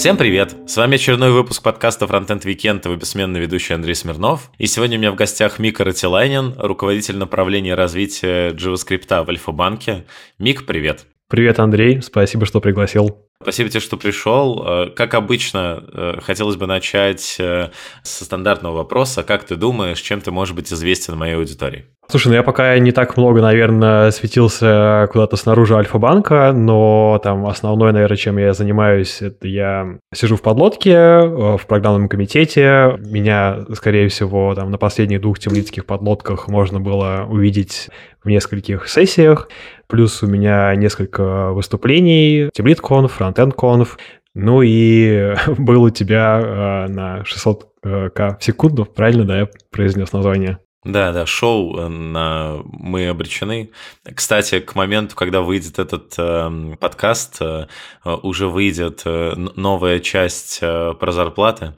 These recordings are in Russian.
Всем привет! С вами очередной выпуск подкаста Frontend Weekend, его бессменный ведущий Андрей Смирнов. И сегодня у меня в гостях Мика Ратилайнин, руководитель направления развития JavaScript в Альфа-банке. Мик, привет! Привет, Андрей, спасибо, что пригласил. Спасибо тебе, что пришел. Э, как обычно, э, хотелось бы начать э, со стандартного вопроса. Как ты думаешь, чем ты можешь быть известен моей аудитории? Слушай, ну я пока не так много, наверное, светился куда-то снаружи Альфа-банка, но там основное, наверное, чем я занимаюсь, это я сижу в подлодке, в программном комитете. Меня, скорее всего, там на последних двух темлицких подлодках можно было увидеть в нескольких сессиях. Плюс у меня несколько выступлений, TeamLead.conf, FrontEnd.conf, ну и был у тебя э, на 600к в секунду, правильно, да, я произнес название? Да, да, шоу э, на «Мы обречены». Кстати, к моменту, когда выйдет этот э, подкаст, э, уже выйдет э, новая часть э, про зарплаты.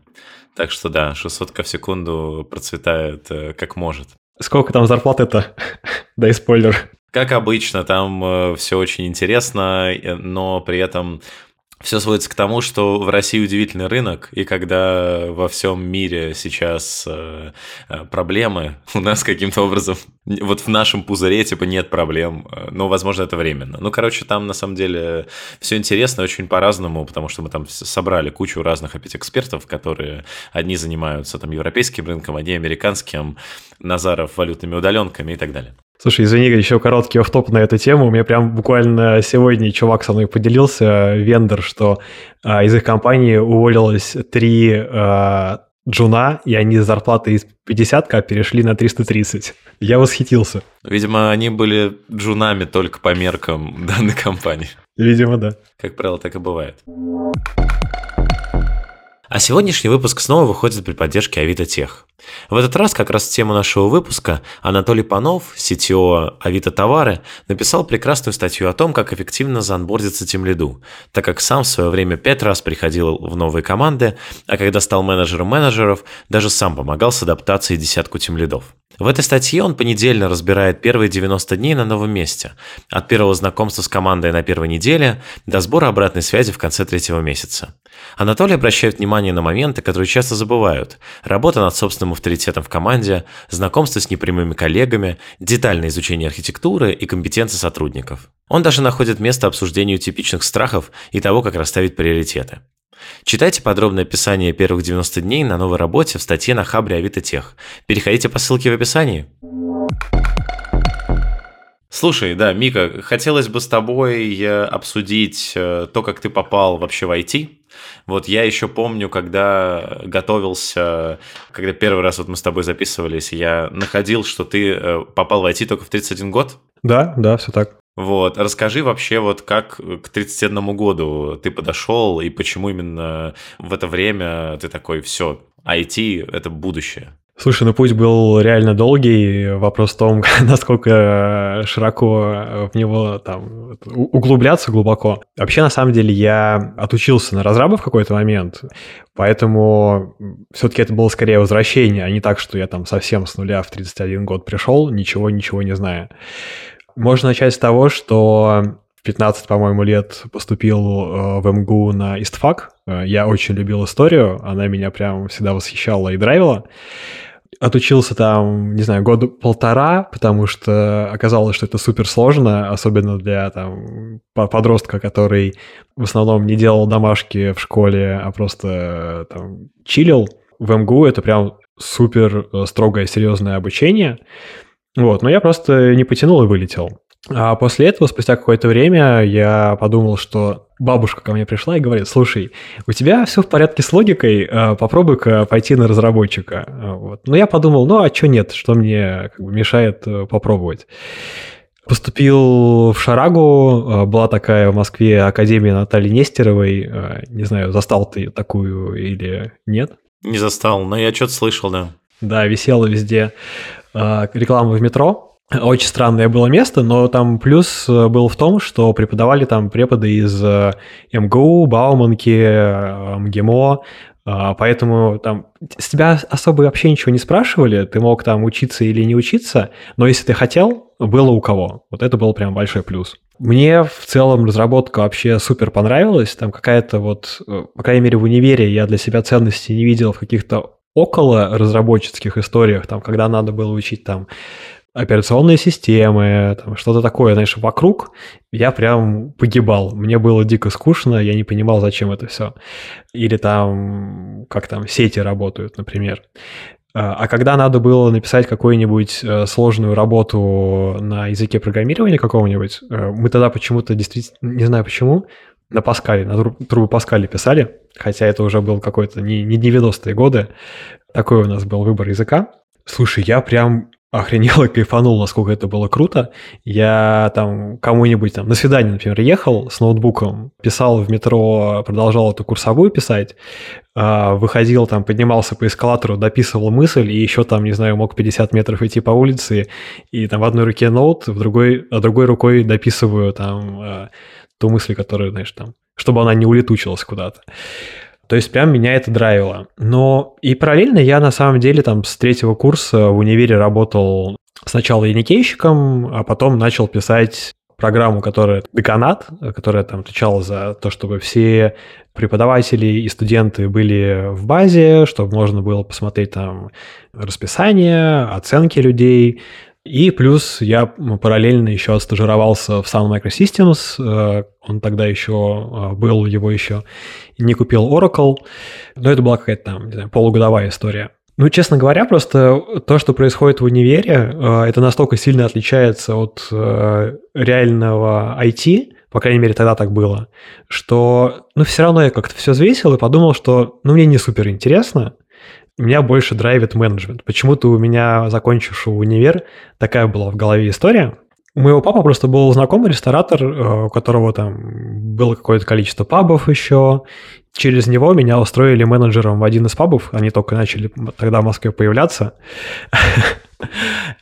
Так что да, 600 в секунду процветает э, как может. Сколько там зарплаты-то? Дай спойлер. Как обычно, там э, все очень интересно, э, но при этом все сводится к тому, что в России удивительный рынок, и когда во всем мире сейчас э, э проблемы, у нас каким-то образом, вот в нашем пузыре типа нет проблем, но, возможно, это временно. Ну, короче, там на самом деле все интересно очень по-разному, потому что мы там собрали кучу разных опять экспертов, которые одни занимаются там европейским рынком, одни американским, Назаров валютными удаленками и так далее. Слушай, извини, еще короткий офф-топ на эту тему. У меня прям буквально сегодня чувак со мной поделился, вендор, что а, из их компании уволилось три а, джуна, и они с зарплаты из 50к перешли на 330. Я восхитился. Видимо, они были джунами только по меркам данной компании. Видимо, да. Как правило, так и бывает. А сегодняшний выпуск снова выходит при поддержке Авито Тех. В этот раз как раз тему нашего выпуска Анатолий Панов, CTO Авито Товары, написал прекрасную статью о том, как эффективно заанбордиться тем лиду, так как сам в свое время пять раз приходил в новые команды, а когда стал менеджером менеджеров, даже сам помогал с адаптацией десятку тем лидов. В этой статье он понедельно разбирает первые 90 дней на новом месте, от первого знакомства с командой на первой неделе до сбора обратной связи в конце третьего месяца. Анатолий обращает внимание на моменты, которые часто забывают. Работа над собственным авторитетом в команде, знакомство с непрямыми коллегами, детальное изучение архитектуры и компетенции сотрудников. Он даже находит место обсуждению типичных страхов и того, как расставить приоритеты. Читайте подробное описание первых 90 дней на новой работе в статье на Хабре Авито Тех. Переходите по ссылке в описании. Слушай, да, Мика, хотелось бы с тобой э, обсудить э, то, как ты попал вообще в IT. Вот я еще помню, когда готовился, когда первый раз вот мы с тобой записывались, я находил, что ты э, попал в IT только в 31 год. Да, да, все так. Вот, расскажи вообще, вот как к 31 году ты подошел и почему именно в это время ты такой, все, IT – это будущее. Слушай, ну путь был реально долгий. Вопрос в том, насколько широко в него там углубляться глубоко. Вообще, на самом деле, я отучился на разраба в какой-то момент, поэтому все-таки это было скорее возвращение, а не так, что я там совсем с нуля в 31 год пришел, ничего-ничего не зная. Можно начать с того, что в 15, по-моему, лет поступил э, в МГУ на ИСТФАК. Э, я очень любил историю, она меня прям всегда восхищала и драйвила. Отучился там, не знаю, года полтора, потому что оказалось, что это супер сложно, особенно для там, подростка, который в основном не делал домашки в школе, а просто там чилил. В МГУ это прям супер э, строгое, серьезное обучение. Вот, но я просто не потянул и вылетел. А после этого, спустя какое-то время, я подумал, что бабушка ко мне пришла и говорит, слушай, у тебя все в порядке с логикой, а, попробуй-ка пойти на разработчика. Вот. Но я подумал, ну а что нет, что мне как бы, мешает э, попробовать. Поступил в Шарагу, а, была такая в Москве Академия Натальи Нестеровой, а, не знаю, застал ты такую или нет? Не застал, но я что-то слышал, да. Да, висела везде реклама в метро, очень странное было место, но там плюс был в том, что преподавали там преподы из МГУ, Бауманки, МГИМО, а, поэтому там с тебя особо вообще ничего не спрашивали, ты мог там учиться или не учиться, но если ты хотел, было у кого. Вот это был прям большой плюс. Мне в целом разработка вообще супер понравилась. Там какая-то вот, э, по крайней мере, в универе я для себя ценности не видел в каких-то около разработческих историях, там, когда надо было учить там операционные системы, там, что-то такое, знаешь, вокруг, я прям погибал. Мне было дико скучно, я не понимал, зачем это все. Или там, как там сети работают, например. А, а когда надо было написать какую-нибудь э, сложную работу на языке программирования какого-нибудь, э, мы тогда почему-то действительно, не знаю почему, на Паскале, на трубу Паскале писали, хотя это уже был какой-то не, не 90-е годы. Такой у нас был выбор языка. Слушай, я прям охренел и кайфанул, насколько это было круто. Я там кому-нибудь там на свидание, например, ехал с ноутбуком, писал в метро, продолжал эту курсовую писать, а, выходил там, поднимался по эскалатору, дописывал мысль, и еще там, не знаю, мог 50 метров идти по улице, и там в одной руке ноут, в другой, а другой рукой дописываю там а, ту мысль, которая, знаешь, там, чтобы она не улетучилась куда-то. То есть прям меня это драйвило. Но и параллельно я на самом деле там с третьего курса в универе работал сначала яникейщиком, а потом начал писать программу, которая деканат, которая там отвечала за то, чтобы все преподаватели и студенты были в базе, чтобы можно было посмотреть там расписание, оценки людей, и плюс я параллельно еще отстажировался в Sun Microsystems, э, он тогда еще э, был, его еще не купил Oracle, но это была какая-то там, не знаю, полугодовая история. Ну, честно говоря, просто то, что происходит в универе, э, это настолько сильно отличается от реального IT, по крайней мере, тогда так было, что, ну, все равно я как-то все взвесил и подумал, что, ну, мне не супер интересно, меня больше драйвит менеджмент. Почему-то у меня, закончившего универ, такая была в голове история. У моего папы просто был знакомый ресторатор, э, у которого там было какое-то количество пабов еще. Через него меня устроили менеджером в один из пабов. Они только начали тогда в Москве появляться.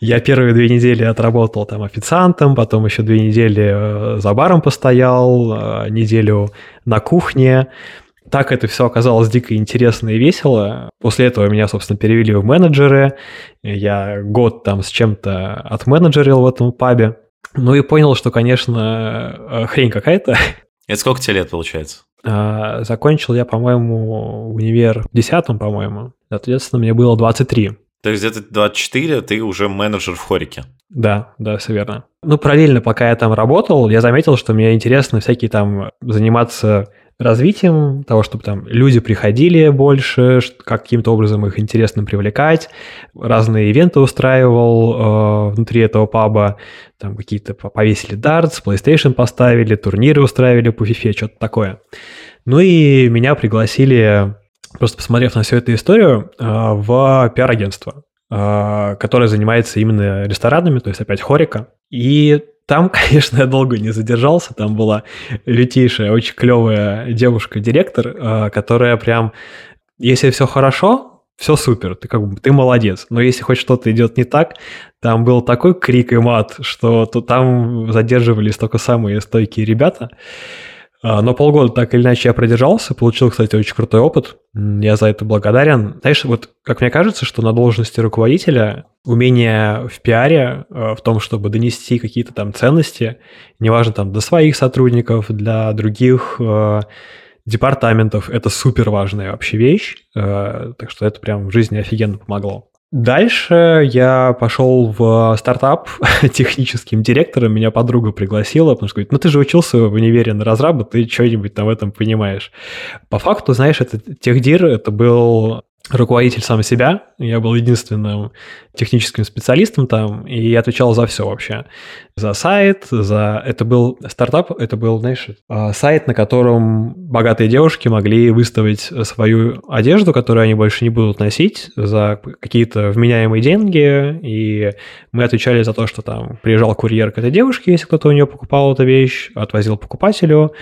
Я первые две недели отработал там официантом, потом еще две недели э, за баром постоял, э, неделю на кухне так это все оказалось дико интересно и весело. После этого меня, собственно, перевели в менеджеры. Я год там с чем-то отменеджерил в этом пабе. Ну и понял, что, конечно, э, хрень какая-то. Это сколько тебе лет получается? А, закончил я, по-моему, универ в 10 по-моему. Соответственно, мне было 23. То есть где-то 24 ты уже менеджер в Хорике? Да, да, все верно. Ну, параллельно, пока я там работал, я заметил, что мне интересно всякие там заниматься развитием того, чтобы там люди приходили больше, каким-то образом их интересно привлекать, разные ивенты устраивал э, внутри этого паба, там какие-то повесили дартс, PlayStation поставили, турниры устраивали по FIFA, что-то такое. Ну и меня пригласили, просто посмотрев на всю эту историю, э, в пиар-агентство, э, которое занимается именно ресторанами, то есть опять Хорика. И там, конечно, я долго не задержался. Там была лютейшая, очень клевая девушка-директор, э, которая прям, если все хорошо, все супер, ты как бы ты молодец. Но если хоть что-то идет не так, там был такой крик и мат, что то там задерживались только самые стойкие ребята. А, но полгода так или иначе я продержался, получил, кстати, очень крутой опыт. Я за это благодарен. Знаешь, вот как мне кажется, что на должности руководителя умение в пиаре, э, в том, чтобы донести какие-то там ценности, неважно там до своих сотрудников, для других э, департаментов, это супер важная вообще вещь. Э, так что это прям в жизни офигенно помогло. Дальше я пошел в стартап техническим директором, меня подруга пригласила, потому что говорит, ну ты же учился в универе на разраба, ты что-нибудь там в этом понимаешь. По факту, знаешь, это техдир, это был руководитель сам себя. Я был единственным техническим специалистом там, и я отвечал за все вообще. За сайт, за... Это был стартап, это был, знаешь, а, сайт, на котором богатые девушки могли выставить свою одежду, которую они больше не будут носить, за какие-то вменяемые деньги, и мы отвечали за то, что там приезжал курьер к этой девушке, если кто-то у нее покупал эту вещь, отвозил покупателю,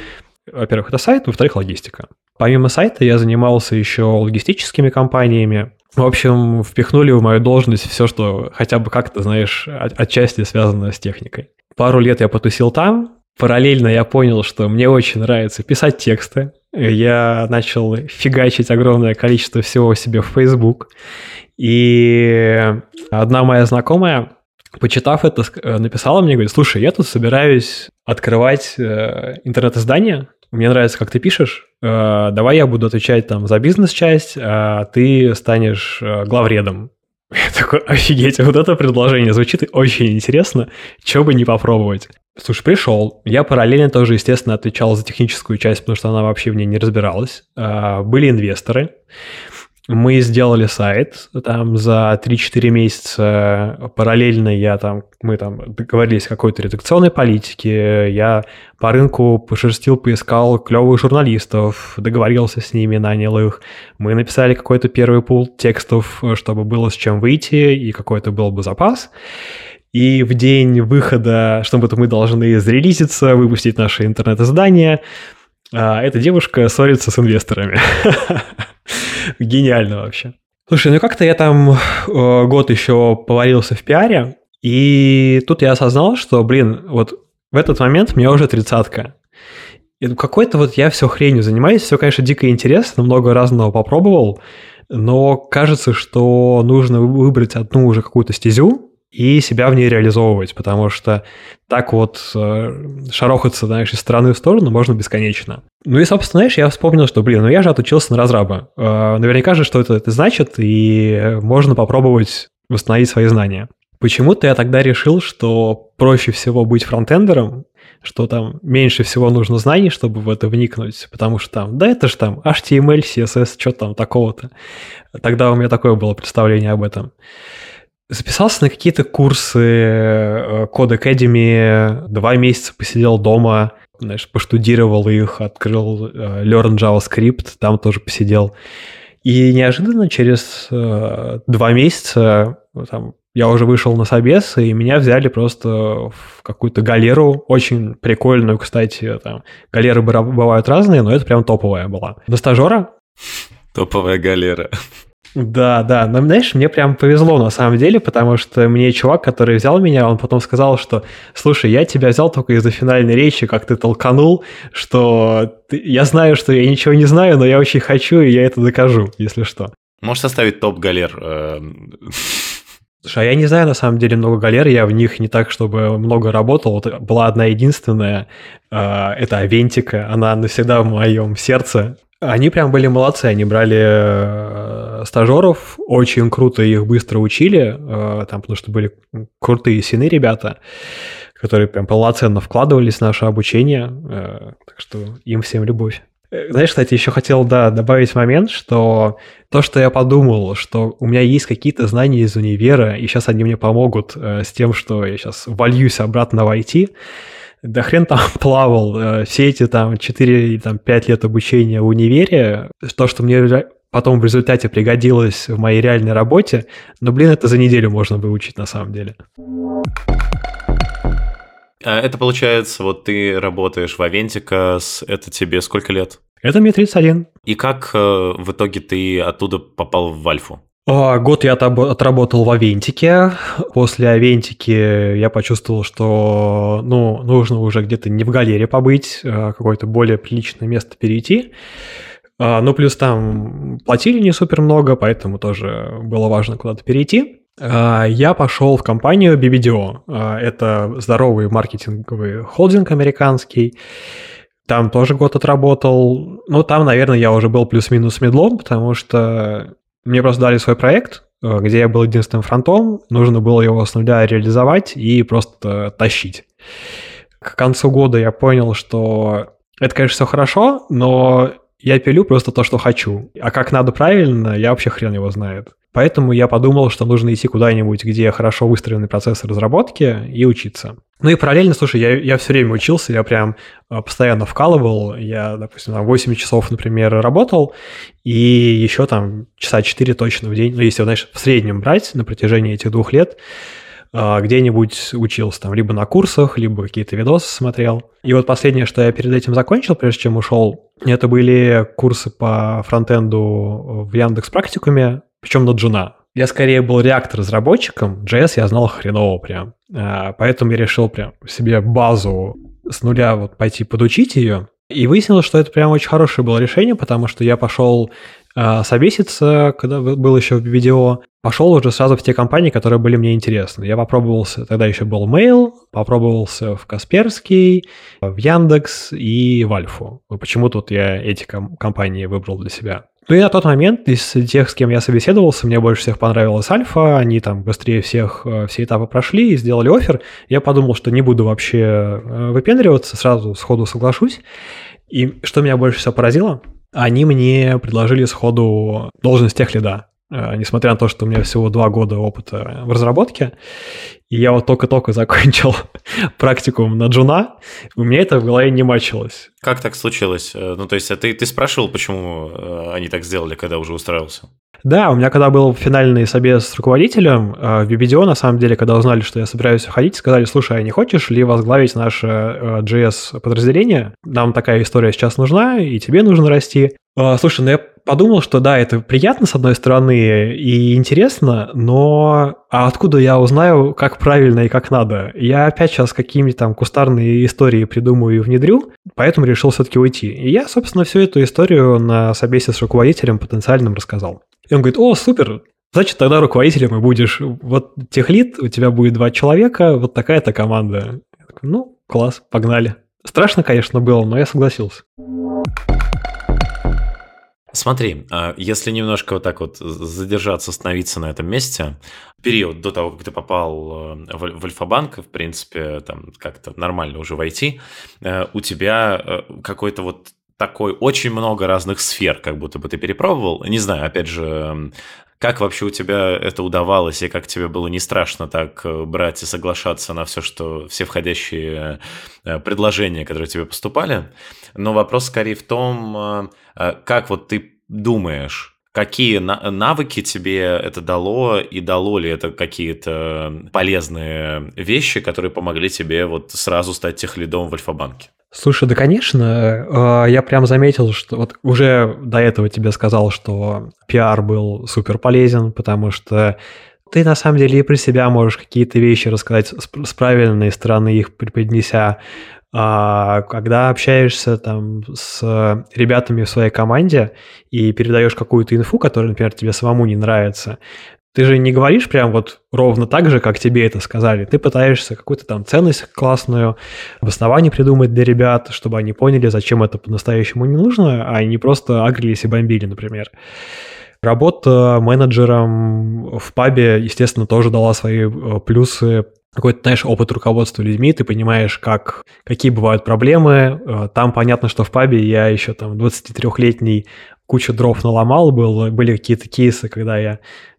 во-первых, это сайт, во-вторых, логистика. Помимо сайта я занимался еще логистическими компаниями. В общем, впихнули в мою должность все, что хотя бы как-то, знаешь, отчасти связано с техникой. Пару лет я потусил там, параллельно я понял, что мне очень нравится писать тексты. Я начал фигачить огромное количество всего себе в Facebook. И одна моя знакомая, почитав это, написала мне, говорит, слушай, я тут собираюсь открывать э, интернет-издание, мне нравится, как ты пишешь, э, давай я буду отвечать там за бизнес-часть, а ты станешь э, главредом. Я такой, офигеть, вот это предложение звучит очень интересно, что бы не попробовать. Слушай, пришел. Я параллельно тоже, естественно, отвечал за техническую часть, потому что она вообще в ней не разбиралась. А, были инвесторы. Мы сделали сайт там за 3-4 месяца. Параллельно я там, мы там договорились о какой-то редакционной политике. Я по рынку пошерстил, поискал клевых журналистов, договорился с ними, нанял их. Мы написали какой-то первый пул текстов, чтобы было с чем выйти, и какой-то был бы запас. И в день выхода, чтобы мы должны зарелизиться, выпустить наше интернет-издание, а эта девушка ссорится с инвесторами. Гениально вообще. Слушай, ну как-то я там э, год еще поварился в пиаре, и тут я осознал, что, блин, вот в этот момент мне уже тридцатка. И какой-то вот я все хренью занимаюсь, все, конечно, дико интересно, много разного попробовал, но кажется, что нужно выбрать одну уже какую-то стезю, и себя в ней реализовывать, потому что так вот э, шарохаться, знаешь, из стороны в сторону можно бесконечно. Ну и, собственно, знаешь, я вспомнил, что, блин, ну я же отучился на разраба. Э, наверняка же, что это, это значит, и можно попробовать восстановить свои знания. Почему-то я тогда решил, что проще всего быть фронтендером, что там меньше всего нужно знаний, чтобы в это вникнуть, потому что там, да это же там HTML, CSS, что там такого-то. Тогда у меня такое было представление об этом записался на какие-то курсы э, Code Academy, два месяца посидел дома, знаешь, поштудировал их, открыл э, Learn JavaScript, там тоже посидел. И неожиданно через э, два месяца там, я уже вышел на собес, и меня взяли просто в какую-то галеру, очень прикольную, кстати, там, галеры бывают разные, но это прям топовая была. На стажера. Топовая галера. Да, да, но знаешь, мне прям повезло на самом деле, потому что мне чувак, который взял меня, он потом сказал, что, слушай, я тебя взял только из-за финальной речи, как ты толканул, что ты... я знаю, что я ничего не знаю, но я очень хочу, и я это докажу, если что. Можешь составить топ галер. Э, слушай, а я не знаю на самом деле много галер, я в них не так, чтобы много работал. Вот была одна единственная, э, это Авентика, она навсегда в моем сердце. Они прям были молодцы, они брали э, стажеров, очень круто их быстро учили, э, там, потому что были крутые сины ребята, которые прям полноценно вкладывались в наше обучение, э, так что им всем любовь. Знаешь, кстати, еще хотел, да, добавить момент, что то, что я подумал, что у меня есть какие-то знания из универа, и сейчас они мне помогут с тем, что я сейчас вольюсь обратно в IT, да хрен там плавал. Э, все эти там 4-5 лет обучения в универе, то, что мне потом в результате пригодилось в моей реальной работе, но, блин, это за неделю можно выучить на самом деле. А это получается, вот ты работаешь в Авентика, это тебе сколько лет? Это мне 31. И как э, в итоге ты оттуда попал в Альфу? А, год я отработал в Авентике. После Авентики я почувствовал, что ну, нужно уже где-то не в галерее побыть, а какое-то более приличное место перейти. А, ну, плюс там платили не супер много, поэтому тоже было важно куда-то перейти. Я пошел в компанию BBDO. Это здоровый маркетинговый холдинг американский. Там тоже год отработал. Ну, там, наверное, я уже был плюс-минус медлом, потому что мне просто дали свой проект, э, где я был единственным фронтом, нужно было его с нуля реализовать и просто тащить. К концу года я понял, что это, конечно, все хорошо, но я пилю просто то, что хочу. А как надо правильно, я вообще хрен его знает. Поэтому я подумал, что нужно идти куда-нибудь, где хорошо выстроенный процесс разработки и учиться. Ну и параллельно, слушай, я, я все время учился, я прям а, постоянно вкалывал. Я, допустим, там 8 часов, например, работал, и еще там часа 4 точно в день, ну если, знаешь, в среднем брать на протяжении этих двух лет, где-нибудь учился там либо на курсах, либо какие-то видосы смотрел. И вот последнее, что я перед этим закончил, прежде чем ушел, это были курсы по фронтенду в Яндекс Практикуме, причем на джуна. Я скорее был реактор-разработчиком, JS я знал хреново прям. А, поэтому я решил прям себе базу с нуля вот пойти подучить ее. И выяснилось, что это прям очень хорошее было решение, потому что я пошел собеситься, когда был еще в видео, пошел уже сразу в те компании, которые были мне интересны. Я попробовался, тогда еще был Mail, попробовался в Касперский, в Яндекс и в Альфу. Почему тут я эти ком- компании выбрал для себя? Ну и на тот момент из тех, с кем я собеседовался, мне больше всех понравилась Альфа, они там быстрее всех э, все этапы прошли и сделали офер. Я подумал, что не буду вообще э, выпендриваться, сразу сходу соглашусь. И что меня больше всего поразило, они мне предложили сходу должность тех лида. Э, несмотря на то, что у меня всего два года опыта в разработке, и я вот только-только закончил практикум на джуна, у меня это в голове не мачилось. Как так случилось? Э, ну, то есть, а ты, ты спрашивал, почему э, они так сделали, когда уже устроился? Да, у меня когда был финальный собес с руководителем, в BBDO, на самом деле, когда узнали, что я собираюсь уходить, сказали, слушай, а не хочешь ли возглавить наше JS-подразделение? Нам такая история сейчас нужна, и тебе нужно расти. Слушай, ну я подумал, что да, это приятно с одной стороны и интересно, но а откуда я узнаю, как правильно и как надо? Я опять сейчас какие-нибудь там кустарные истории придумаю и внедрю, поэтому решил все-таки уйти. И я, собственно, всю эту историю на собесе с руководителем потенциальным рассказал. И он говорит, о, супер, значит, тогда руководителем и будешь. Вот техлит, у тебя будет два человека, вот такая-то команда. Ну, класс, погнали. Страшно, конечно, было, но я согласился. Смотри, а, если немножко вот так вот задержаться, остановиться на этом месте, период до того, как ты попал э, в Альфа-банк, в принципе, там как-то нормально уже войти, э, у тебя э, какой-то вот такой очень много разных сфер, как будто бы ты перепробовал. Не знаю, опять же, как вообще у тебя это удавалось, и как тебе было не страшно так брать и соглашаться на все, что все входящие предложения, которые тебе поступали. Но вопрос скорее в том, Э, как вот ты думаешь, какие навыки тебе это дало и дало ли это какие-то полезные вещи, которые помогли тебе вот сразу стать техлидом в Альфа-банке? Слушай, да, конечно, э, я прям заметил, что вот уже до этого тебе сказал, что пиар был супер полезен, потому что ты на самом деле и про себя можешь какие-то вещи рассказать с правильной стороны, их преподнеся. А когда общаешься там с ребятами в своей команде и передаешь какую-то инфу, которая, например, тебе самому не нравится, ты же не говоришь прям вот ровно так же, как тебе это сказали. Ты пытаешься какую-то там ценность классную, обоснование придумать для ребят, чтобы они поняли, зачем это по-настоящему не нужно, а не просто агрились и бомбили, например. Работа менеджером в пабе, естественно, тоже дала свои э, плюсы какой-то, знаешь, опыт руководства людьми, ты понимаешь, как, какие бывают проблемы. Э, там понятно, что в пабе я еще там 23-летний кучу дров наломал, был, были какие-то кейсы, когда я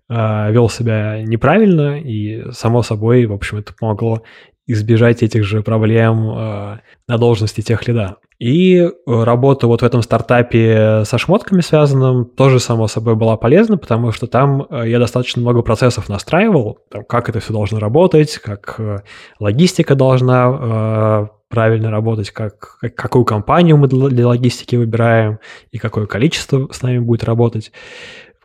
э, вел себя неправильно, и само собой, в общем, это помогло избежать этих же проблем э, на должности тех лида. И э, работа вот в этом стартапе со шмотками связанным тоже, само собой, была полезна, потому что там э, я достаточно много процессов настраивал, там, как это все должно работать, как э, логистика должна правильно работать, как, какую компанию мы для логистики выбираем и какое количество с нами будет работать.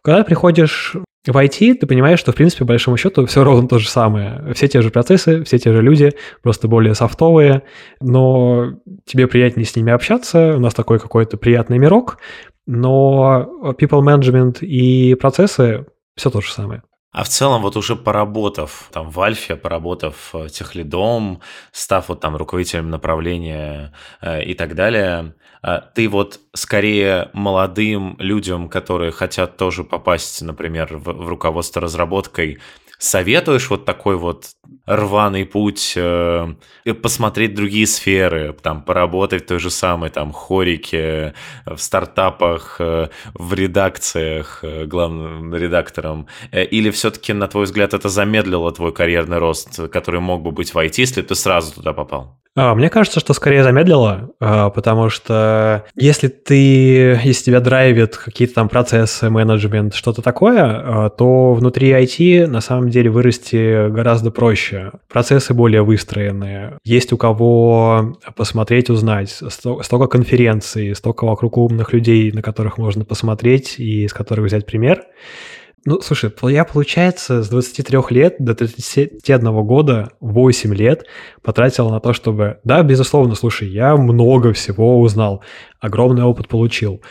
Когда приходишь в IT ты понимаешь, что, в принципе, по большому счету, все ровно то же самое. Все те же процессы, все те же люди, просто более софтовые, но тебе приятнее с ними общаться, у нас такой какой-то приятный мирок, но people management и процессы все то же самое. А в целом, вот уже поработав там в Альфе, поработав э, техлидом, став вот там руководителем направления э, и так далее, э, ты вот скорее молодым людям, которые хотят тоже попасть, например, в, в руководство разработкой, советуешь вот такой вот рваный путь, э, посмотреть другие сферы, там, поработать в той же самой, там, хорике, в стартапах, э, в редакциях, э, главным редактором? Или все-таки, на твой взгляд, это замедлило твой карьерный рост, который мог бы быть в IT, если ты сразу туда попал? А, мне кажется, что скорее замедлило, а, потому что если ты, если тебя драйвит какие-то там процессы, менеджмент, что-то такое, а, то внутри IT на самом деле вырасти гораздо проще. Процессы более выстроенные. Есть у кого посмотреть, узнать. Столько конференций, столько вокруг умных людей, на которых можно посмотреть и с которых взять пример. Ну, слушай, я, получается, с 23 лет до 31 года, 8 лет потратил на то, чтобы... Да, безусловно, слушай, я много всего узнал, огромный опыт получил.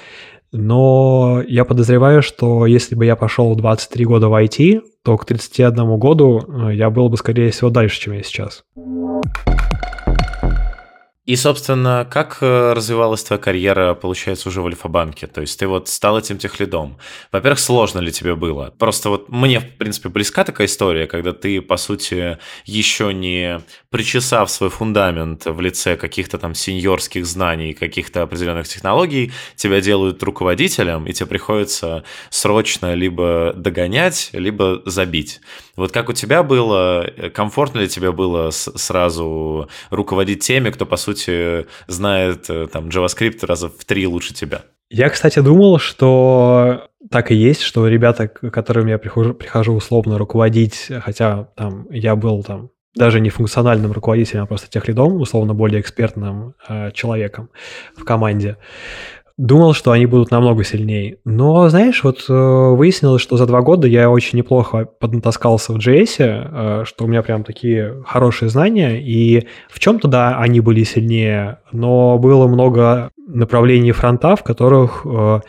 Но я подозреваю, что если бы я пошел 23 года в IT, то к 31 году э, я был бы, скорее всего, дальше, чем я сейчас. И, собственно, как э, развивалась твоя карьера, получается, уже в Альфа-банке? То есть ты вот стал этим техлидом. Во-первых, сложно ли тебе было? Просто вот мне, в принципе, близка такая история, когда ты, по сути, еще не причесав свой фундамент в лице каких-то там сеньорских знаний, каких-то определенных технологий, тебя делают руководителем, и тебе приходится срочно либо догонять, либо забить. Вот как у тебя было, комфортно ли тебе было сразу руководить теми, кто, по сути, знает э, там JavaScript раза в три лучше тебя? Я, кстати, думал, что так и есть, что ребята, к которым я прихожу, прихожу условно руководить, хотя там я был там даже не функциональным руководителем, а просто техлидом, условно более экспертным э, человеком в команде. Думал, что они будут намного сильнее. Но, знаешь, вот э, выяснилось, что за два года я очень неплохо поднатаскался в JS, э, что у меня прям такие хорошие знания, и в чем-то, да, они были сильнее, но было много направлений фронта, в которых э,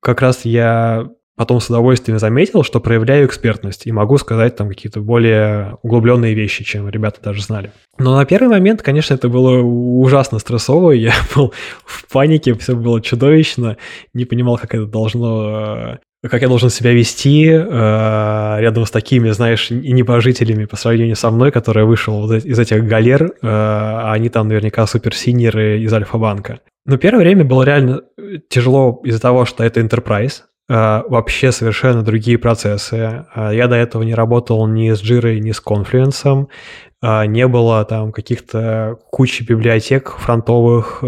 как раз я потом с удовольствием заметил, что проявляю экспертность и могу сказать там какие-то более углубленные вещи, чем ребята даже знали. Но на первый момент, конечно, это было ужасно стрессово, я был в панике, все было чудовищно, не понимал, как это должно как я должен себя вести э, рядом с такими, знаешь, небожителями по сравнению со мной, который вышел из этих галер, э, а они там наверняка суперсинеры из Альфа-банка. Но первое время было реально тяжело из-за того, что это enterprise, Э, вообще совершенно другие процессы. Э, я до этого не работал ни с Jira, ни с Confluence. Э, не было там каких-то кучи библиотек фронтовых,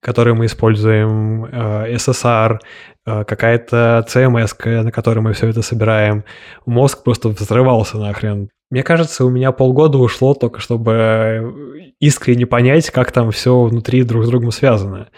которые мы используем, SSR, какая-то CMS, на которой мы все это собираем. Мозг просто взрывался нахрен. Мне кажется, у меня полгода ушло только, чтобы искренне понять, как там все внутри друг с другом связано.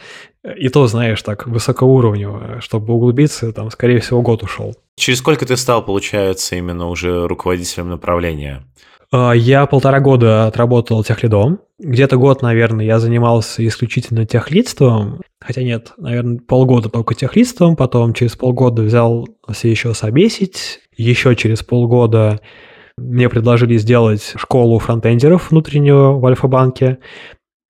И то, знаешь, так высокоуровнево, чтобы углубиться, там, скорее всего, год ушел. Через сколько ты стал, получается, именно уже руководителем направления? А, я полтора года отработал техлидом. Где-то год, наверное, я занимался исключительно техлидством. Хотя нет, наверное, полгода только техлидством. Потом через полгода взял все еще собесить. Еще через полгода мне предложили сделать школу фронтендеров внутреннюю в Альфа-банке.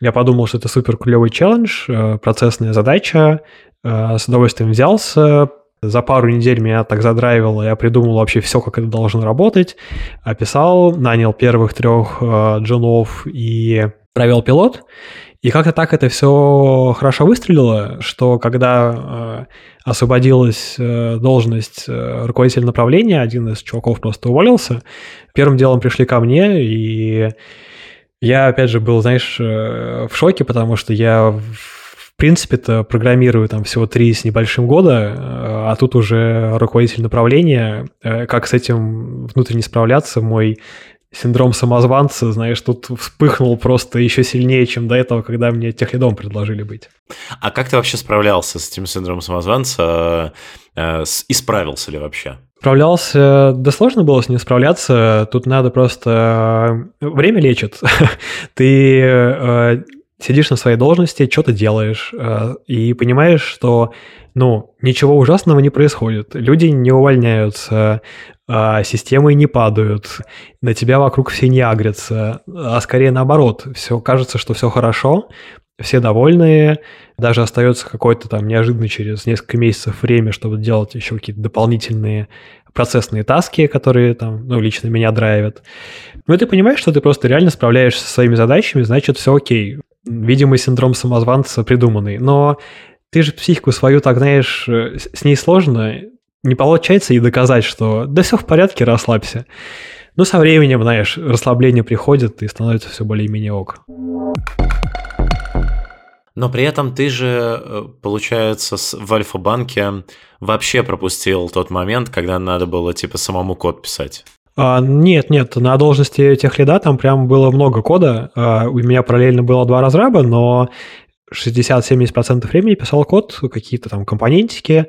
Я подумал, что это супер клевый челлендж, э, процессная задача. Э, с удовольствием взялся. За пару недель меня так задрайвило, я придумал вообще все, как это должно работать. Описал, нанял первых трех э, джунов и провел пилот. И как-то так это все хорошо выстрелило, что когда э, освободилась э, должность э, руководителя направления, один из чуваков просто уволился, первым делом пришли ко мне, и я, опять же, был, знаешь, э, в шоке, потому что я, в принципе-то, программирую там всего три с небольшим года, э, а тут уже руководитель направления. Э, как с этим внутренне справляться, мой синдром самозванца, знаешь, тут вспыхнул просто еще сильнее, чем до этого, когда мне техлидом предложили быть. А как ты вообще справлялся с этим синдромом самозванца? И справился ли вообще? Справлялся, да сложно было с ним справляться, тут надо просто... Э, время лечит. Ты э, сидишь на своей должности, что-то делаешь, э, и понимаешь, что, ну, ничего ужасного не происходит. Люди не увольняются, э, системы не падают, на тебя вокруг все не агрятся, а скорее наоборот, все кажется, что все хорошо, все довольные, даже остается какое-то там неожиданно через несколько месяцев время, чтобы делать еще какие-то дополнительные процессные таски, которые там, ну, лично меня драйвят. Ну, ты понимаешь, что ты просто реально справляешься со своими задачами, значит, все окей. Видимо, синдром самозванца придуманный. Но ты же психику свою так, знаешь, с ней сложно, не получается и доказать, что да все в порядке, расслабься. Но со временем, знаешь, расслабление приходит и становится все более-менее ок. Но при этом ты же, э, получается, в Альфа-банке вообще пропустил тот момент, когда надо было типа самому код писать. А, нет, нет, на должности тех лида там прям было много кода. А, у меня параллельно было два разраба, но 60-70% времени писал код, какие-то там компонентики,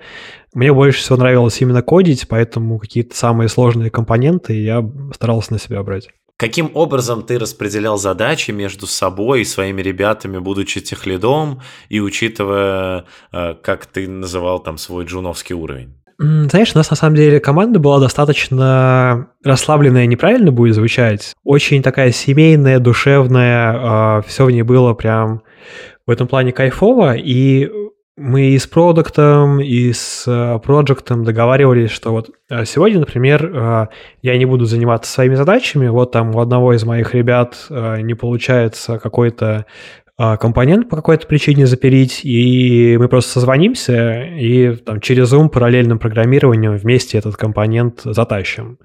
Мне больше всего нравилось именно кодить, поэтому какие-то самые сложные компоненты я старался на себя брать. Каким образом ты распределял задачи между собой и своими ребятами, будучи техлидом и учитывая, э, как ты называл там свой джуновский уровень? Знаешь, у нас на самом деле команда была достаточно расслабленная, неправильно будет звучать. Очень такая семейная, душевная, а, все в ней было прям в этом плане кайфово, и мы и с продуктом, и с э, проектом договаривались, что вот э, сегодня, например, э, я не буду заниматься своими задачами, вот там у одного из моих ребят не получается какой-то компонент по какой-то причине запилить, и мы просто созвонимся и там, через Zoom параллельным программированием вместе этот компонент затащим.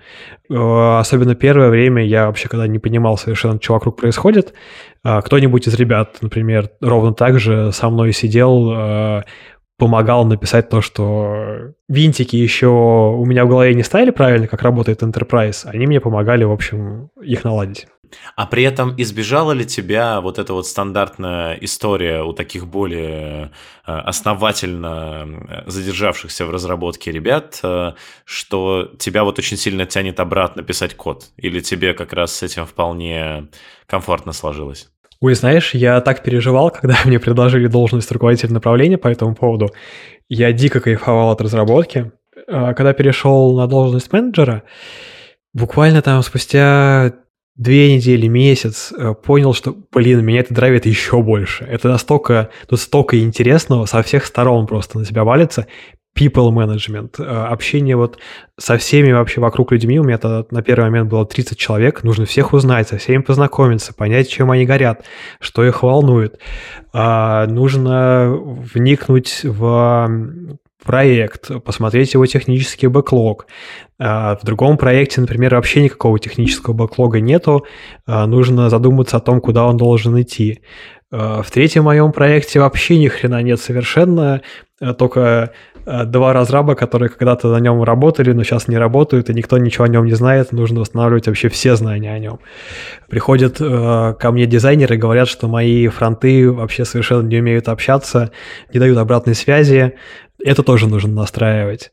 Э, особенно первое время я вообще когда не понимал совершенно, что вокруг происходит, а, кто-нибудь из ребят, например, ровно так же со мной сидел, э, помогал написать то, что винтики еще у меня в голове не ставили правильно, как работает Enterprise, они мне помогали, в общем, их наладить. А при этом избежала ли тебя вот эта вот стандартная история у таких более э, основательно задержавшихся в разработке ребят, э, что тебя вот очень сильно тянет обратно писать код? Или тебе как раз с этим вполне комфортно сложилось? Ой, знаешь, я так переживал, когда мне предложили должность руководителя направления по этому поводу. Я дико кайфовал от разработки. А когда перешел на должность менеджера, буквально там спустя две недели, месяц э, понял, что, блин, меня это драйвит еще больше. Это настолько, тут столько интересного со всех сторон просто на тебя валится. People management, э, общение вот со всеми вообще вокруг людьми. У меня тогда на первый момент было 30 человек. Нужно всех узнать, со всеми познакомиться, понять, чем они горят, что их волнует. А, нужно вникнуть в проект, посмотреть его технический бэклог. А, в другом проекте, например, вообще никакого технического бэклога нету, а, нужно задуматься о том, куда он должен идти. А, в третьем моем проекте вообще ни хрена нет совершенно, только два разраба, которые когда-то на нем работали, но сейчас не работают, и никто ничего о нем не знает, нужно восстанавливать вообще все знания о нем. Приходят ко мне дизайнеры и говорят, что мои фронты вообще совершенно не умеют общаться, не дают обратной связи, это тоже нужно настраивать.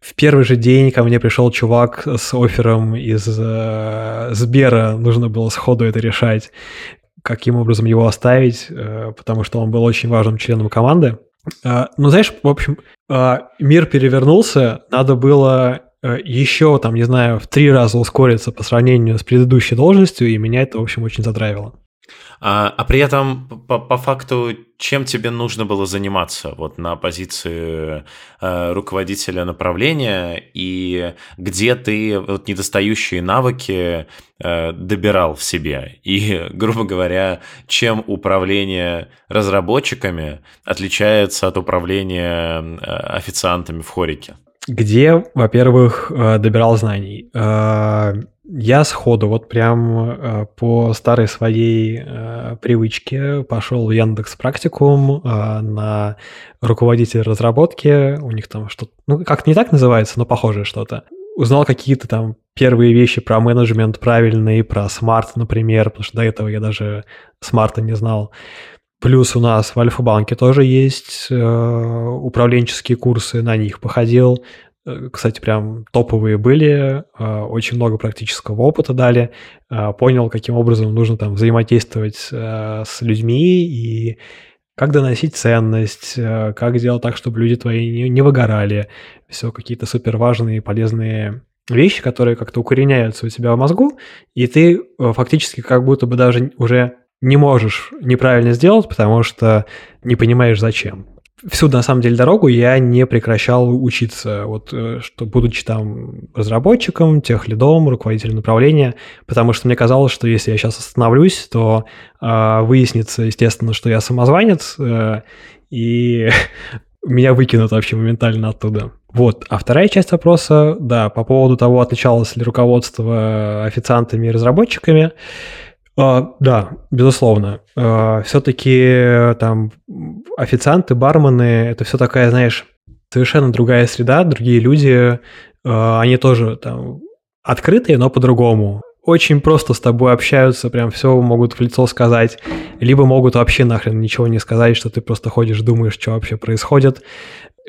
В первый же день ко мне пришел чувак с оффером из э, Сбера, нужно было сходу это решать, каким образом его оставить, э, потому что он был очень важным членом команды. Э, ну, знаешь, в общем, э, мир перевернулся, надо было э, еще, там, не знаю, в три раза ускориться по сравнению с предыдущей должностью, и меня это, в общем, очень задрайвило. А, а при этом, по, по факту, чем тебе нужно было заниматься вот на позиции э, руководителя направления и где ты вот недостающие навыки э, добирал в себе? И, грубо говоря, чем управление разработчиками отличается от управления э, официантами в хорике? Где, во-первых, э, добирал знаний? Я сходу, вот прям э, по старой своей э, привычке пошел в Яндекс практикум э, на руководителя разработки. У них там что-то, ну как не так называется, но похожее что-то. Узнал какие-то там первые вещи про менеджмент правильные, про SMART, например, потому что до этого я даже смарта не знал. Плюс у нас в Альфа-банке тоже есть э, управленческие курсы, на них походил. Э, кстати, прям топовые были, а, очень много практического опыта дали, а, понял, каким образом нужно там взаимодействовать э, с людьми и как доносить ценность, э, как делать так, чтобы люди твои не, выгорали. Все какие-то супер важные полезные вещи, которые как-то укореняются у тебя в мозгу, и ты фактически как будто бы даже уже не можешь неправильно сделать, потому что не понимаешь зачем всю, на самом деле, дорогу я не прекращал учиться, вот, э, что будучи там разработчиком, техлидом, руководителем направления, потому что мне казалось, что если я сейчас остановлюсь, то э, выяснится, естественно, что я самозванец, э, и меня выкинут вообще моментально оттуда. Вот. А вторая часть вопроса, да, по поводу того, отличалось ли руководство официантами и разработчиками, а, да, безусловно. А, все-таки э, там официанты, бармены, это все такая, знаешь, совершенно другая среда, другие люди, а, они тоже там открытые, но по-другому. Очень просто с тобой общаются, прям все могут в лицо сказать, либо могут вообще нахрен ничего не сказать, что ты просто ходишь, думаешь, что вообще происходит.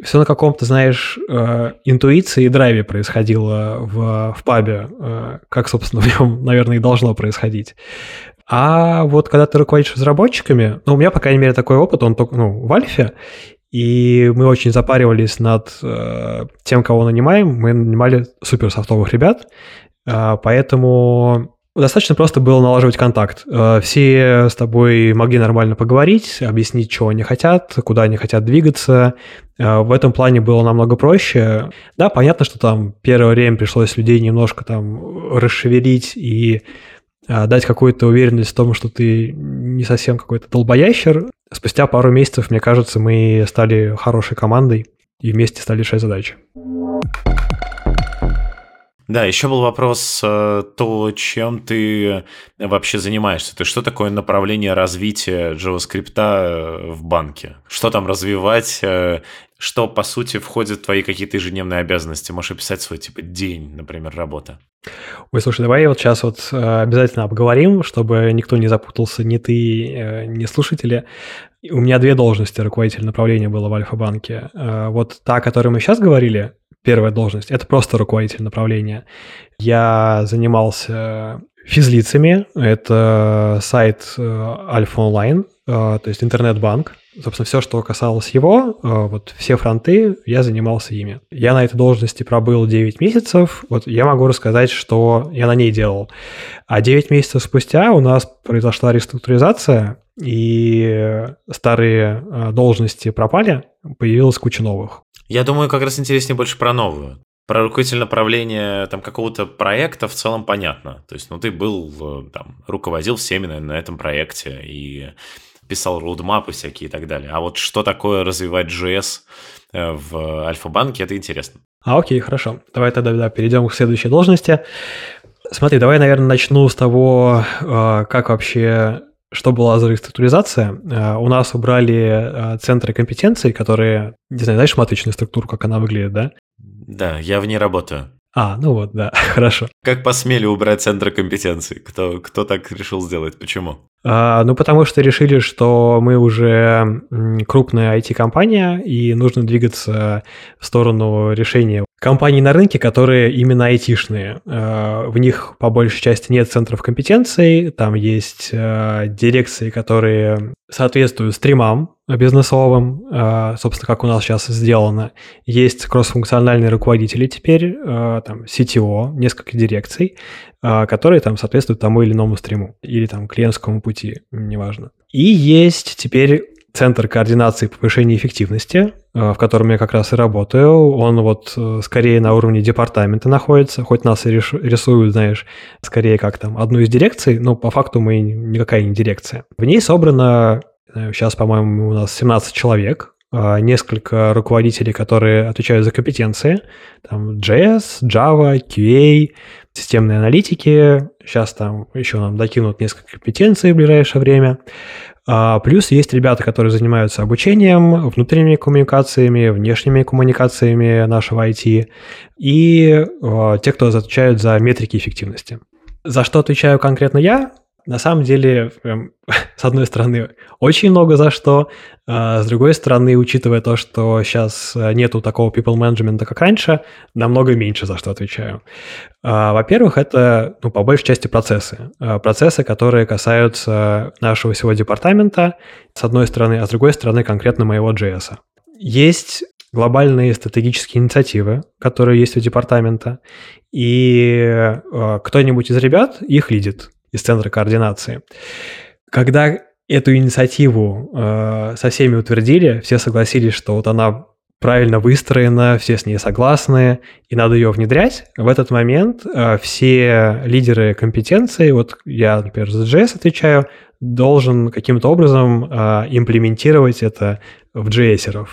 Все на каком-то, знаешь, э, интуиции и драйве происходило в, в пабе, э, как, собственно, в нем, наверное, и должно происходить. А вот когда ты руководишь разработчиками, ну, у меня, по крайней мере, такой опыт, он только, ну, в Альфе, и мы очень запаривались над э, тем, кого нанимаем. Мы нанимали супер софтовых ребят, э, поэтому достаточно просто было налаживать контакт. Э, все с тобой могли нормально поговорить, объяснить, чего они хотят, куда они хотят двигаться. Э, в этом плане было намного проще. Да, понятно, что там первое время пришлось людей немножко там расшевелить и э, дать какую-то уверенность в том, что ты не совсем какой-то долбоящер, Спустя пару месяцев, мне кажется, мы стали хорошей командой и вместе стали решать задачи. Да, еще был вопрос, э, то, чем ты вообще занимаешься. Есть, что такое направление развития JavaScript э, в банке? Что там развивать? Э, что, по сути, входит в твои какие-то ежедневные обязанности? Можешь описать свой, типа, день, например, работы? Ой, слушай, давай вот сейчас вот обязательно обговорим, чтобы никто не запутался, ни ты, ни слушатели. У меня две должности руководитель направления было в Альфа-банке. Вот та, о которой мы сейчас говорили, первая должность. Это просто руководитель направления. Я занимался физлицами. Это сайт э, Альфа Онлайн, э, то есть интернет-банк. Собственно, все, что касалось его, э, вот все фронты, я занимался ими. Я на этой должности пробыл 9 месяцев. Вот я могу рассказать, что я на ней делал. А 9 месяцев спустя у нас произошла реструктуризация, и старые должности пропали, появилась куча новых. Я думаю, как раз интереснее больше про новую. Про руководитель направления там какого-то проекта в целом понятно. То есть, ну, ты был э, там, руководил всеми на, на этом проекте и писал роудмапы всякие и так далее. А вот что такое развивать JS э, в Альфа-банке, это интересно. А, окей, хорошо. Давай тогда да, перейдем к следующей должности. Смотри, давай, наверное, начну с того, э, как вообще что была за реструктуризация? Э, у нас убрали э, центры компетенций, которые, не знаю, знаешь маточную структуру, как она выглядит, да? Да, я в ней работаю. А, ну вот, да, хорошо. Как посмели убрать центры компетенций? Кто, кто так решил сделать? Почему? А, ну, потому что решили, что мы уже крупная IT-компания, и нужно двигаться в сторону решения компаний на рынке, которые именно айтишные. А, в них по большей части нет центров компетенций, там есть а, дирекции, которые соответствуют стримам бизнесовым, а, собственно, как у нас сейчас сделано. Есть кроссфункциональные руководители теперь, там CTO, несколько дирекций, которые там соответствуют тому или иному стриму или там клиентскому пути, неважно. И есть теперь центр координации повышения эффективности, э, в котором я как раз и работаю. Он вот э, скорее на уровне департамента находится, хоть нас и рисуют, знаешь, скорее как там одну из дирекций, но по факту мы никакая не дирекция. В ней собрано, сейчас, по-моему, у нас 17 человек, э, несколько руководителей, которые отвечают за компетенции, там JS, Java, QA, системные аналитики, сейчас там еще нам докинут несколько компетенций в ближайшее время. А, плюс есть ребята, которые занимаются обучением, внутренними коммуникациями, внешними коммуникациями нашего IT, и а, те, кто отвечают за метрики эффективности. За что отвечаю конкретно я? На самом деле, прям, с одной стороны, очень много за что, а с другой стороны, учитывая то, что сейчас э, нету такого people management, как раньше, намного меньше за что отвечаю. А, во-первых, это, ну, по большей части процессы. А, процессы, которые касаются нашего всего департамента, с одной стороны, а с другой стороны, конкретно моего JS. Есть глобальные стратегические инициативы, которые есть у департамента, и э, кто-нибудь из ребят их лидит из центра координации. Когда эту инициативу э, со всеми утвердили, все согласились, что вот она правильно выстроена, все с ней согласны, и надо ее внедрять. В этот момент э, все лидеры компетенции, вот я, например, за JS отвечаю, должен каким-то образом э, имплементировать это в JS.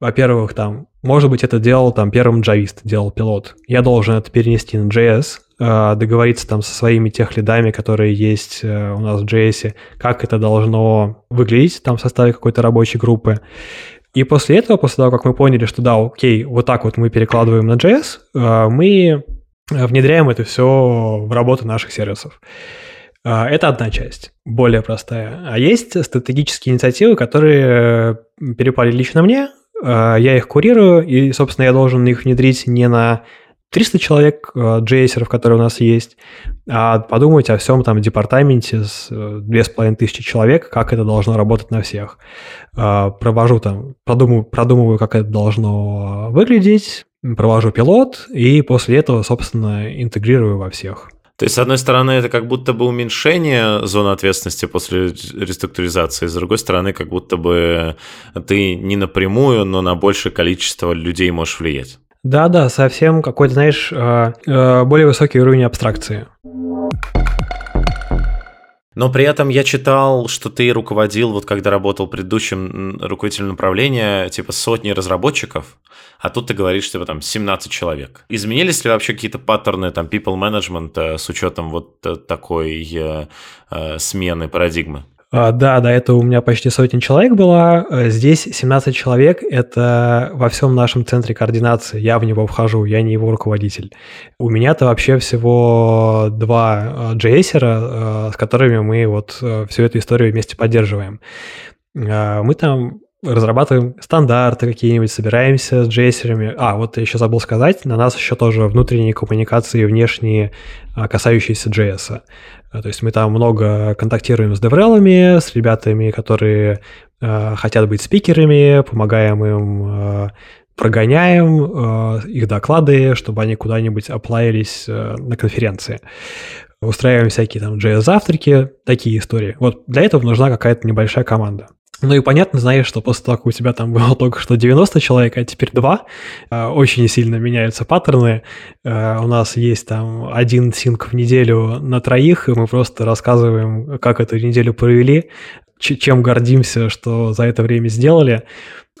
Во-первых, там, может быть, это делал там первым джавист, делал пилот. Я должен это перенести на JS, договориться там со своими тех лидами, которые есть э, у нас в JS, как это должно выглядеть там в составе какой-то рабочей группы. И после этого, после того, как мы поняли, что да, окей, вот так вот мы перекладываем на JS, э, мы внедряем это все в работу наших сервисов. Э, это одна часть, более простая. А есть стратегические инициативы, которые перепали лично мне. я их курирую, и, собственно, я должен их внедрить не на 300 человек джейсеров, которые у нас есть, а подумать о всем там департаменте с 2500 человек, как это должно работать на всех. Провожу там, продумываю, продумываю, как это должно выглядеть, провожу пилот, и после этого, собственно, интегрирую во всех. То есть, с одной стороны, это как будто бы уменьшение зоны ответственности после реструктуризации, с другой стороны, как будто бы ты не напрямую, но на большее количество людей можешь влиять. Да-да, совсем какой-то, знаешь, э, э, более высокий уровень абстракции. Но при этом я читал, что ты руководил, вот когда работал предыдущим руководителем направления, типа сотни разработчиков, а тут ты говоришь, типа там 17 человек. Изменились ли вообще какие-то паттерны там people management э, с учетом вот такой э, э, смены парадигмы? А, да, до этого у меня почти сотня человек было. Э, здесь 17 человек – это во всем нашем центре координации. Я в него вхожу, я не его руководитель. У меня-то вообще всего два джейсера, э, с которыми мы вот всю эту историю вместе поддерживаем. Мы там разрабатываем стандарты какие-нибудь, собираемся с джейсерами. А, вот я еще забыл сказать, на нас еще тоже внутренние коммуникации, внешние, касающиеся JS. Э, то есть мы там много контактируем с деврелами, с ребятами, которые э, хотят быть спикерами, помогаем им, э, прогоняем э, их доклады, чтобы они куда-нибудь оплавились э, на конференции. Устраиваем всякие там JS-завтраки, такие истории. Вот для этого нужна какая-то небольшая команда. Ну и понятно, знаешь, что после того, как у тебя там было только что 90 человек, а теперь 2, э, очень сильно меняются паттерны. Э, у нас есть там один синк в неделю на троих, и мы просто рассказываем, как эту неделю провели, чем гордимся, что за это время сделали.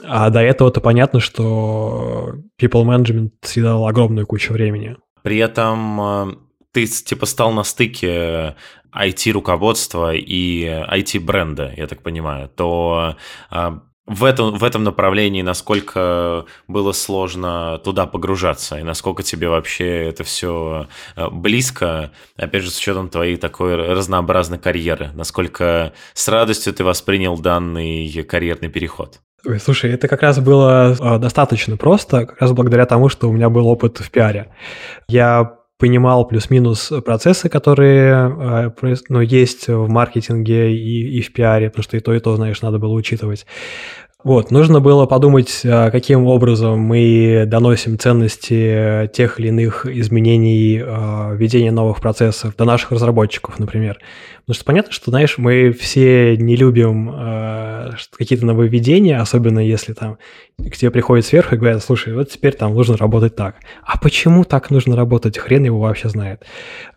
А до этого-то понятно, что people management съедал огромную кучу времени. При этом э, ты типа стал на стыке IT-руководства и IT-бренда, я так понимаю, то а, в этом, в этом направлении насколько было сложно туда погружаться, и насколько тебе вообще это все а, близко, опять же, с учетом твоей такой разнообразной карьеры, насколько с радостью ты воспринял данный карьерный переход? Слушай, это как раз было а, достаточно просто, как раз благодаря тому, что у меня был опыт в пиаре. Я понимал плюс-минус процессы, которые э, ну, есть в маркетинге и, и в пиаре, потому что и то, и то, знаешь, надо было учитывать. Вот, нужно было подумать, а, каким образом мы доносим ценности тех или иных изменений, а, введения новых процессов до наших разработчиков, например. Потому что понятно, что, знаешь, мы все не любим а, какие-то нововведения, особенно если там к тебе приходят сверху и говорят, слушай, вот теперь там нужно работать так. А почему так нужно работать? Хрен его вообще знает.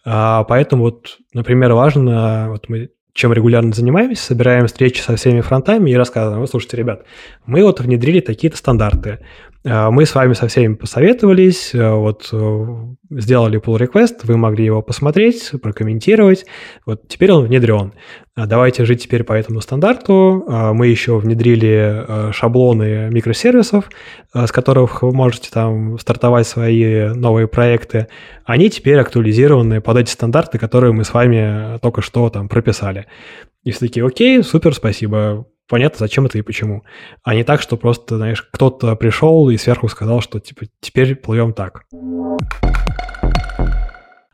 Поэтому вот, например, важно, вот мы чем регулярно занимаемся, собираем встречи со всеми фронтами и рассказываем, вы слушайте, ребят, мы вот внедрили такие-то стандарты, мы с вами со всеми посоветовались, а, вот э, сделали pull request, вы могли его посмотреть, прокомментировать, вот теперь он внедрен. Давайте жить теперь по этому стандарту. Мы еще внедрили шаблоны микросервисов, с которых вы можете там стартовать свои новые проекты. Они теперь актуализированы под эти стандарты, которые мы с вами только что там прописали. И все такие, окей, супер, спасибо, понятно, зачем это и почему. А не так, что просто, знаешь, кто-то пришел и сверху сказал, что типа теперь плывем так.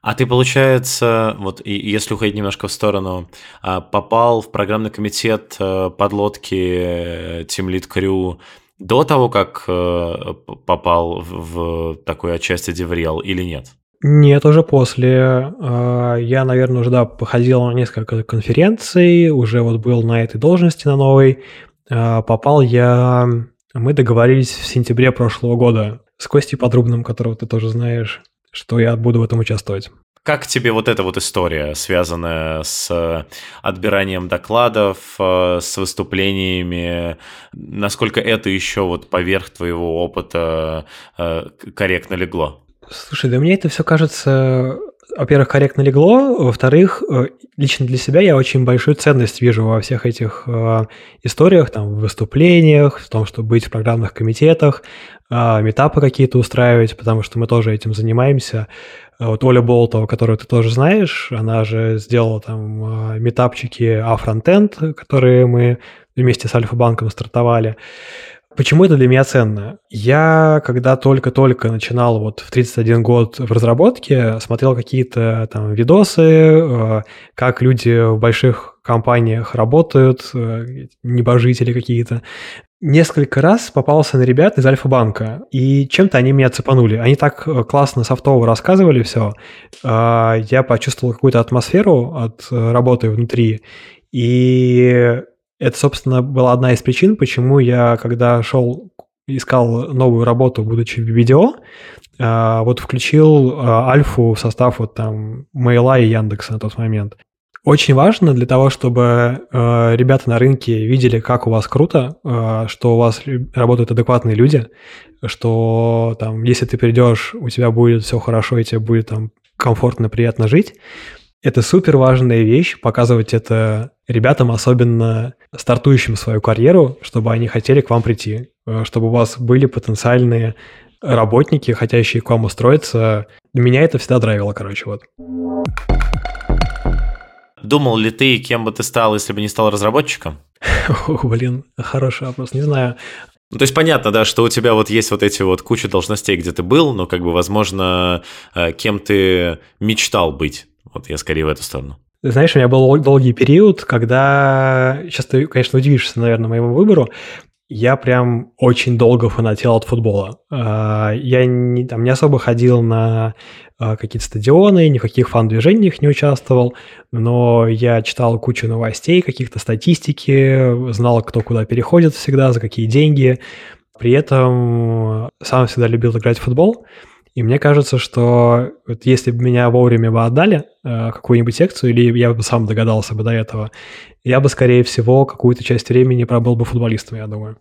А ты, получается, вот если уходить немножко в сторону, а, попал в программный комитет э, подлодки э, Team Lead Crew до того, как э, попал в такую отчасти Деврел или нет? Нет, уже после. А, я, наверное, уже, да, походил на несколько конференций, уже вот был на этой должности, на новой. А, попал я... Мы договорились в сентябре прошлого года с Костей Подрубным, которого ты тоже знаешь, что я буду в этом участвовать. Как тебе вот эта вот история, связанная с отбиранием докладов, э, с выступлениями, насколько это еще вот поверх твоего опыта э, корректно легло? Слушай, да мне это все кажется, во-первых, корректно легло, во-вторых, э, лично для себя я очень большую ценность вижу во всех этих э, историях, там, в выступлениях, в том, чтобы быть в программных комитетах, э, метапы какие-то устраивать, потому что мы тоже этим занимаемся. Вот Оля Болтова, которую ты тоже знаешь, она же сделала там э, метапчики А-фронтенд, которые мы вместе с Альфа-банком стартовали. Почему это для меня ценно? Я, когда только-только начинал вот в 31 год в разработке, смотрел какие-то там видосы, э, как люди в больших компаниях работают, э, небожители какие-то. Несколько раз попался на ребят из Альфа-банка, и чем-то они меня цепанули. Они так э, классно софтово рассказывали все. Я почувствовал какую-то атмосферу от работы внутри, и это, собственно, была одна из причин, почему я, когда шел, искал новую работу, будучи в видео, а, вот включил а, Альфу в состав вот там Мейла и Яндекса на тот момент. Очень важно для того, чтобы э, ребята на рынке видели, как у вас круто, э, что у вас работают адекватные люди, что там, если ты придешь, у тебя будет все хорошо, и тебе будет там комфортно, приятно жить. Это супер важная вещь, показывать это ребятам, особенно стартующим свою карьеру, чтобы они хотели к вам прийти, э, чтобы у вас были потенциальные работники, хотящие к вам устроиться. Меня это всегда драйвило, короче, вот. Думал ли ты, кем бы ты стал, если бы не стал разработчиком? О, блин, хороший вопрос, не знаю. Ну, то есть понятно, да, что у тебя вот есть вот эти вот куча должностей, где ты был, но как бы, возможно, э, кем ты мечтал быть. Вот я скорее в эту сторону. Знаешь, у меня был долгий период, когда... Сейчас ты, конечно, удивишься, наверное, моему выбору. Я прям очень долго фанател от футбола. А, я не, там, не особо ходил на а, какие-то стадионы, ни в каких фан-движениях не участвовал, но я читал кучу новостей, каких-то статистики, знал, кто куда переходит всегда, за какие деньги. При этом сам всегда любил играть в футбол. И мне кажется, что вот если бы меня вовремя бы отдали э, какую-нибудь секцию, или я бы сам догадался бы до этого, я бы, скорее всего, какую-то часть времени пробыл бы футболистом, я думаю.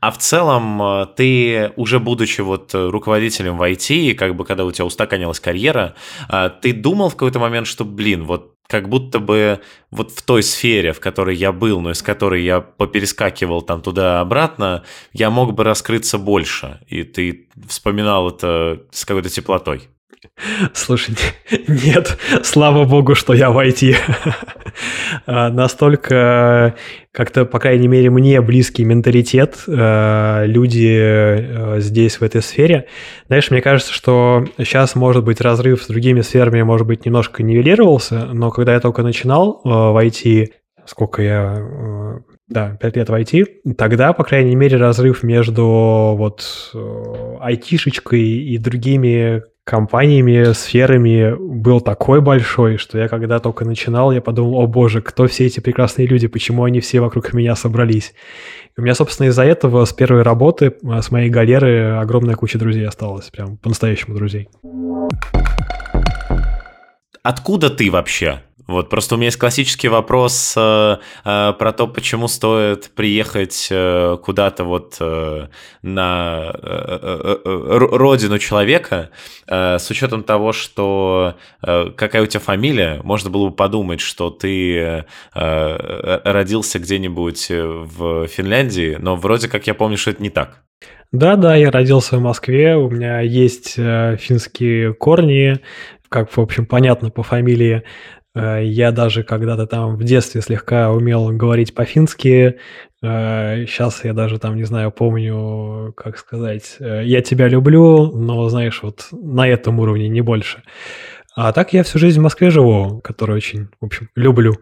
А в целом, э, ты уже будучи вот руководителем в IT, как бы когда у тебя устаканилась карьера, э, ты думал в какой-то момент, что, блин, вот как будто бы вот в той сфере, в которой я был, но из которой я поперескакивал там туда-обратно, я мог бы раскрыться больше. И ты вспоминал это с какой-то теплотой. Слушай, нет, слава богу, что я в IT. А, настолько как-то, по крайней мере, мне близкий менталитет, а, люди а, здесь, в этой сфере. Знаешь, мне кажется, что сейчас, может быть, разрыв с другими сферами, может быть, немножко нивелировался, но когда я только начинал в IT, сколько я да, 5 лет в IT, тогда, по крайней мере, разрыв между вот айтишечкой и другими компаниями, сферами был такой большой, что я когда только начинал, я подумал, о боже, кто все эти прекрасные люди, почему они все вокруг меня собрались. И у меня, собственно, из-за этого с первой работы, а, с моей галеры, огромная куча друзей осталась, прям по-настоящему друзей. Откуда ты вообще? Вот просто у меня есть классический вопрос э, э, про то, почему стоит приехать э, куда-то вот э, на э, э, э родину человека, э, с учетом того, что э, какая у тебя фамилия, можно было бы подумать, что ты э, э родился где-нибудь в Финляндии, но вроде как я помню, что это не так. Да, да, я родился в Москве, у меня есть э, финские корни, как, в общем, понятно по фамилии. Э, я даже когда-то там в детстве слегка умел говорить по-фински. Сейчас э, я даже там, не знаю, помню, как сказать, э, я тебя люблю, но, знаешь, вот на этом уровне, не больше. А так я всю жизнь в Москве живу, которую очень, в общем, люблю.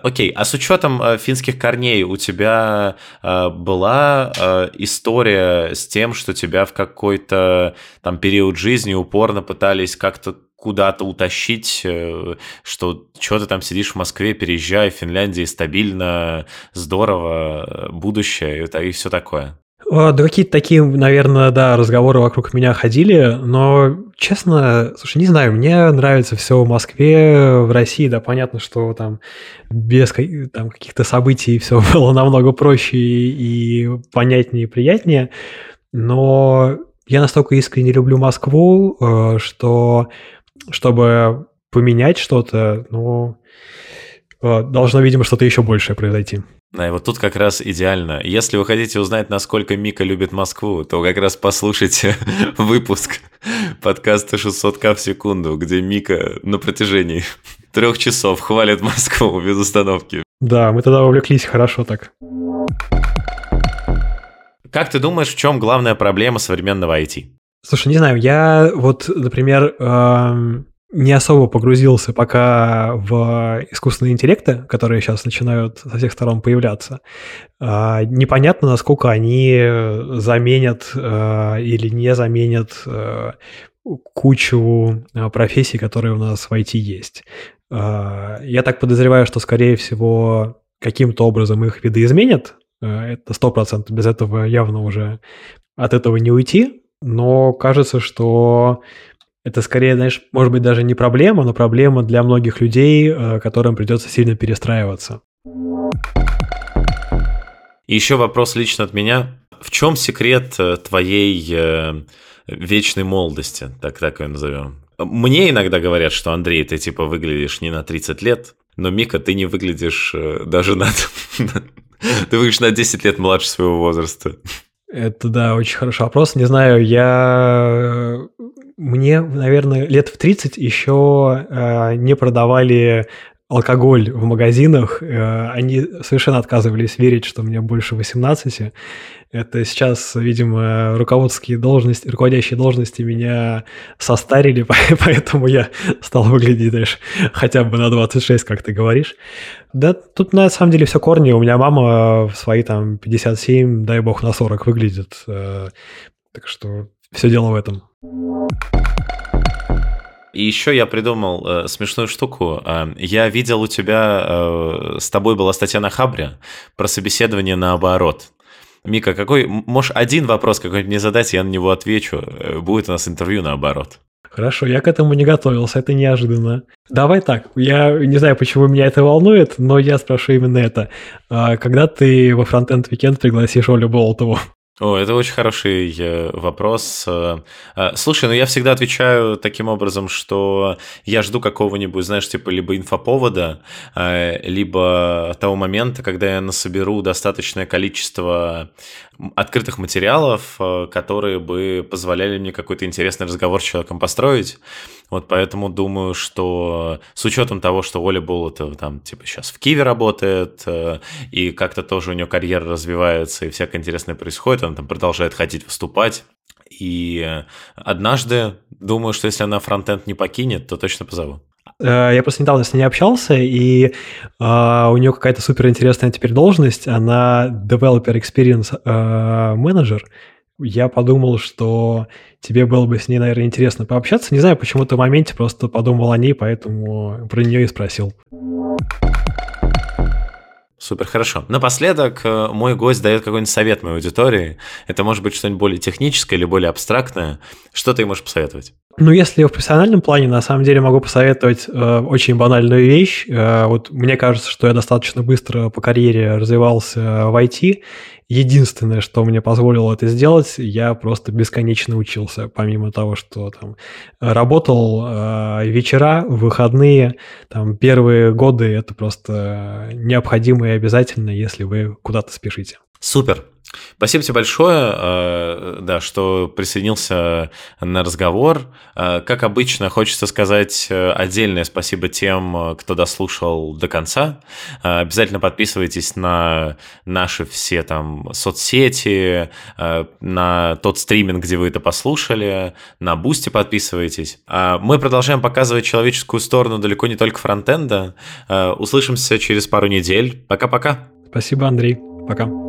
Окей, а с учетом э, финских корней у тебя э, была э, история с тем, что тебя в какой-то там период жизни упорно пытались как-то куда-то утащить, э, что что ты там сидишь в Москве, переезжай, в Финляндии стабильно, здорово, будущее и, и все такое. Да какие-то такие, наверное, да, разговоры вокруг меня ходили, но, честно, слушай, не знаю, мне нравится все в Москве, в России, да, понятно, что там без там, каких-то событий все было намного проще и, и понятнее и приятнее, но я настолько искренне люблю Москву, э, что чтобы поменять что-то, ну, э, должно, видимо, что-то еще большее произойти. Да, и вот тут как раз идеально. Если вы хотите узнать, насколько Мика любит Москву, то как раз послушайте выпуск подкаста 600к в секунду, где Мика на протяжении трех часов хвалит Москву без остановки. Да, мы тогда увлеклись хорошо так. Как ты думаешь, в чем главная проблема современного IT? Слушай, не знаю, я вот, например, эм, не особо погрузился пока в искусственные интеллекты, которые сейчас начинают со всех сторон появляться. А, непонятно, насколько они заменят э, или не заменят э, кучу э, профессий, которые у нас в IT есть. А, я так подозреваю, что, скорее всего, каким-то образом их видоизменят. Это сто процентов. Без этого явно уже от этого не уйти. Но кажется, что это скорее, знаешь, может быть даже не проблема, но проблема для многих людей, э, которым придется сильно перестраиваться. Еще вопрос лично от меня. В чем секрет э, твоей э, вечной молодости, так, так ее назовем? Мне иногда говорят, что Андрей, ты типа выглядишь не на 30 лет, но Мика, ты не выглядишь даже на... Ты выглядишь на 10 лет младше своего возраста. Это, да, очень хороший вопрос. Не знаю, я... Мне, наверное, лет в 30 еще э, не продавали алкоголь в магазинах. Э, они совершенно отказывались верить, что мне больше 18. Это сейчас, видимо, руководские должности, руководящие должности меня состарили, поэтому я стал выглядеть, знаешь, хотя бы на 26, как ты говоришь. Да, тут на самом деле все корни. У меня мама в свои там 57, дай бог, на 40 выглядит. Э, так что все дело в этом. И еще я придумал э, смешную штуку. Э, я видел у тебя, э, с тобой была статья на Хабре про собеседование наоборот. Мика, какой, можешь один вопрос какой-нибудь мне задать, я на него отвечу. Э, будет у нас интервью наоборот. Хорошо, я к этому не готовился, это неожиданно. Давай так, я не знаю, почему меня это волнует, но я спрошу именно это. А когда ты во фронтенд Weekend пригласишь Олю Болтову? О, это очень хороший э, вопрос. Э, э, слушай, ну я всегда отвечаю таким образом, что я жду какого-нибудь, знаешь, типа либо инфоповода, либо того момента, когда я насоберу достаточное количество открытых материалов, которые бы позволяли мне какой-то интересный разговор с человеком построить. Вот поэтому думаю, что с учетом того, что Оля Болотова там типа сейчас в Киеве работает, э, и как-то тоже у нее карьера развивается, и всякое интересное происходит, она там продолжает ходить выступать. И однажды, думаю, что если она фронтенд не покинет, то точно позову. Э, я просто недавно с ней общался, и uh, у нее какая-то суперинтересная теперь должность. Она Developer Experience uh, Manager, я подумал, что тебе было бы с ней, наверное, интересно пообщаться. Не знаю, почему-то в моменте просто подумал о ней, поэтому про нее и спросил. Супер, хорошо. Напоследок э, мой гость дает какой-нибудь совет моей аудитории. Это может быть что-нибудь более техническое или более абстрактное. Что ты можешь посоветовать? Ну, если в профессиональном плане, на самом деле могу посоветовать э, очень банальную вещь. Э, вот мне кажется, что я достаточно быстро по карьере развивался в IT, Единственное, что мне позволило это сделать, я просто бесконечно учился, помимо того, что там работал э, вечера, выходные, там первые годы это просто необходимо и обязательно, если вы куда-то спешите. Супер. Спасибо тебе большое, э, да, что присоединился на разговор. Э, как обычно, хочется сказать э, отдельное спасибо тем, кто дослушал до конца. Обязательно подписывайтесь на наши все там соцсети, на тот стриминг, где вы это послушали, на Бусти подписывайтесь. Мы продолжаем показывать человеческую сторону далеко не только фронтенда. Услышимся через пару недель. Пока-пока. Спасибо, Андрей. Пока.